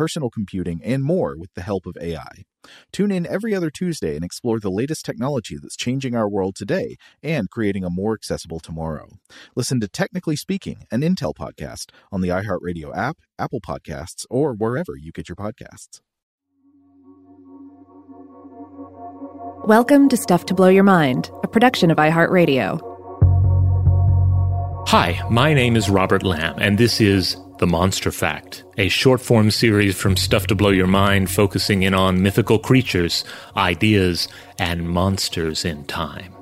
personal computing, and more with the help of AI. Tune in every other Tuesday and explore the latest technology that's changing our world today and creating a more accessible tomorrow. Listen to Technically Speaking, an Intel podcast on the iHeartRadio app, Apple Podcasts, or wherever you get your podcasts. Welcome to Stuff to Blow Your Mind, a production of iHeartRadio. Hi, my name is Robert Lamb, and this is The Monster Fact, a short form series from Stuff to Blow Your Mind focusing in on mythical creatures, ideas, and monsters in time.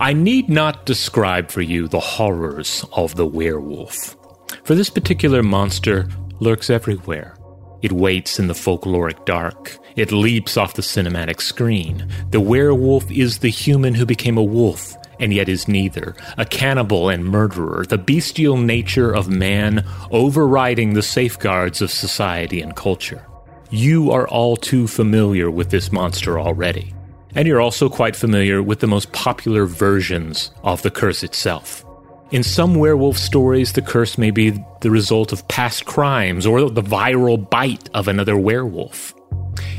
I need not describe for you the horrors of the werewolf, for this particular monster lurks everywhere. It waits in the folkloric dark. It leaps off the cinematic screen. The werewolf is the human who became a wolf, and yet is neither. A cannibal and murderer, the bestial nature of man overriding the safeguards of society and culture. You are all too familiar with this monster already. And you're also quite familiar with the most popular versions of the curse itself. In some werewolf stories, the curse may be the result of past crimes or the viral bite of another werewolf.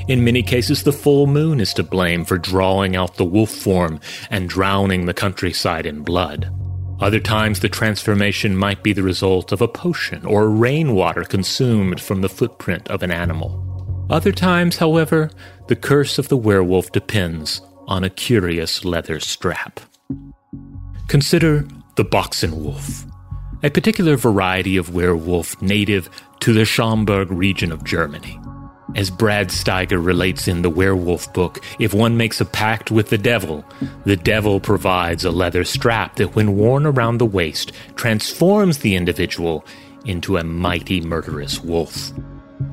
In many cases, the full moon is to blame for drawing out the wolf form and drowning the countryside in blood. Other times, the transformation might be the result of a potion or rainwater consumed from the footprint of an animal. Other times, however, the curse of the werewolf depends on a curious leather strap. Consider the Boxen wolf, a particular variety of werewolf native to the Schaumburg region of Germany. As Brad Steiger relates in the Werewolf book, if one makes a pact with the devil, the devil provides a leather strap that, when worn around the waist, transforms the individual into a mighty murderous wolf.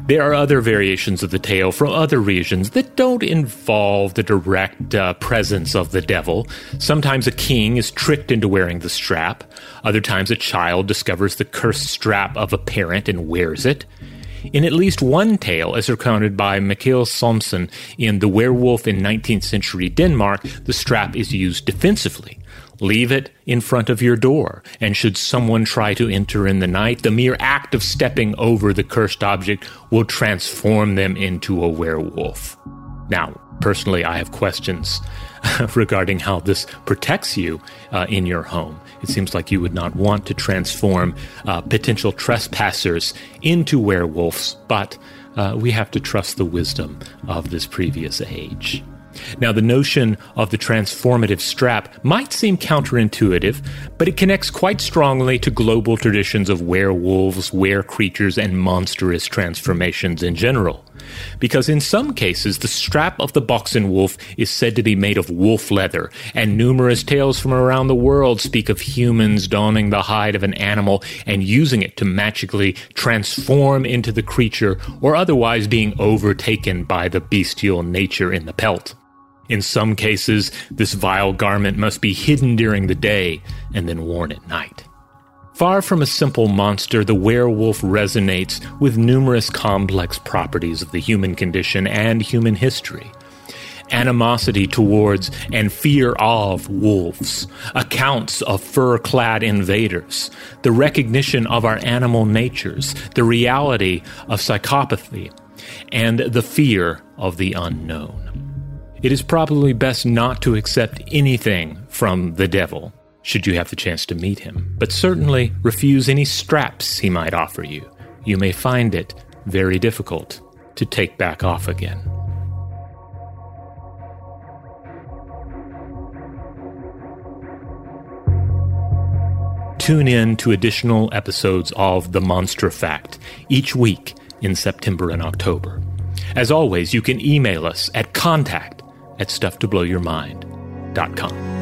There are other variations of the tale from other regions that don't involve the direct uh, presence of the devil. Sometimes a king is tricked into wearing the strap. Other times a child discovers the cursed strap of a parent and wears it. In at least one tale, as recounted by Mikkel Somsen in The Werewolf in 19th Century Denmark, the strap is used defensively. Leave it in front of your door, and should someone try to enter in the night, the mere act of stepping over the cursed object will transform them into a werewolf. Now, personally, I have questions regarding how this protects you uh, in your home. It seems like you would not want to transform uh, potential trespassers into werewolves, but uh, we have to trust the wisdom of this previous age. Now, the notion of the transformative strap might seem counterintuitive, but it connects quite strongly to global traditions of werewolves, were creatures, and monstrous transformations in general. Because in some cases, the strap of the Boxen wolf is said to be made of wolf leather, and numerous tales from around the world speak of humans donning the hide of an animal and using it to magically transform into the creature or otherwise being overtaken by the bestial nature in the pelt. In some cases, this vile garment must be hidden during the day and then worn at night. Far from a simple monster, the werewolf resonates with numerous complex properties of the human condition and human history. Animosity towards and fear of wolves, accounts of fur clad invaders, the recognition of our animal natures, the reality of psychopathy, and the fear of the unknown. It is probably best not to accept anything from the devil, should you have the chance to meet him, but certainly refuse any straps he might offer you. You may find it very difficult to take back off again. Tune in to additional episodes of The Monster Fact each week in September and October. As always, you can email us at contact at stufftoblowyourmind.com.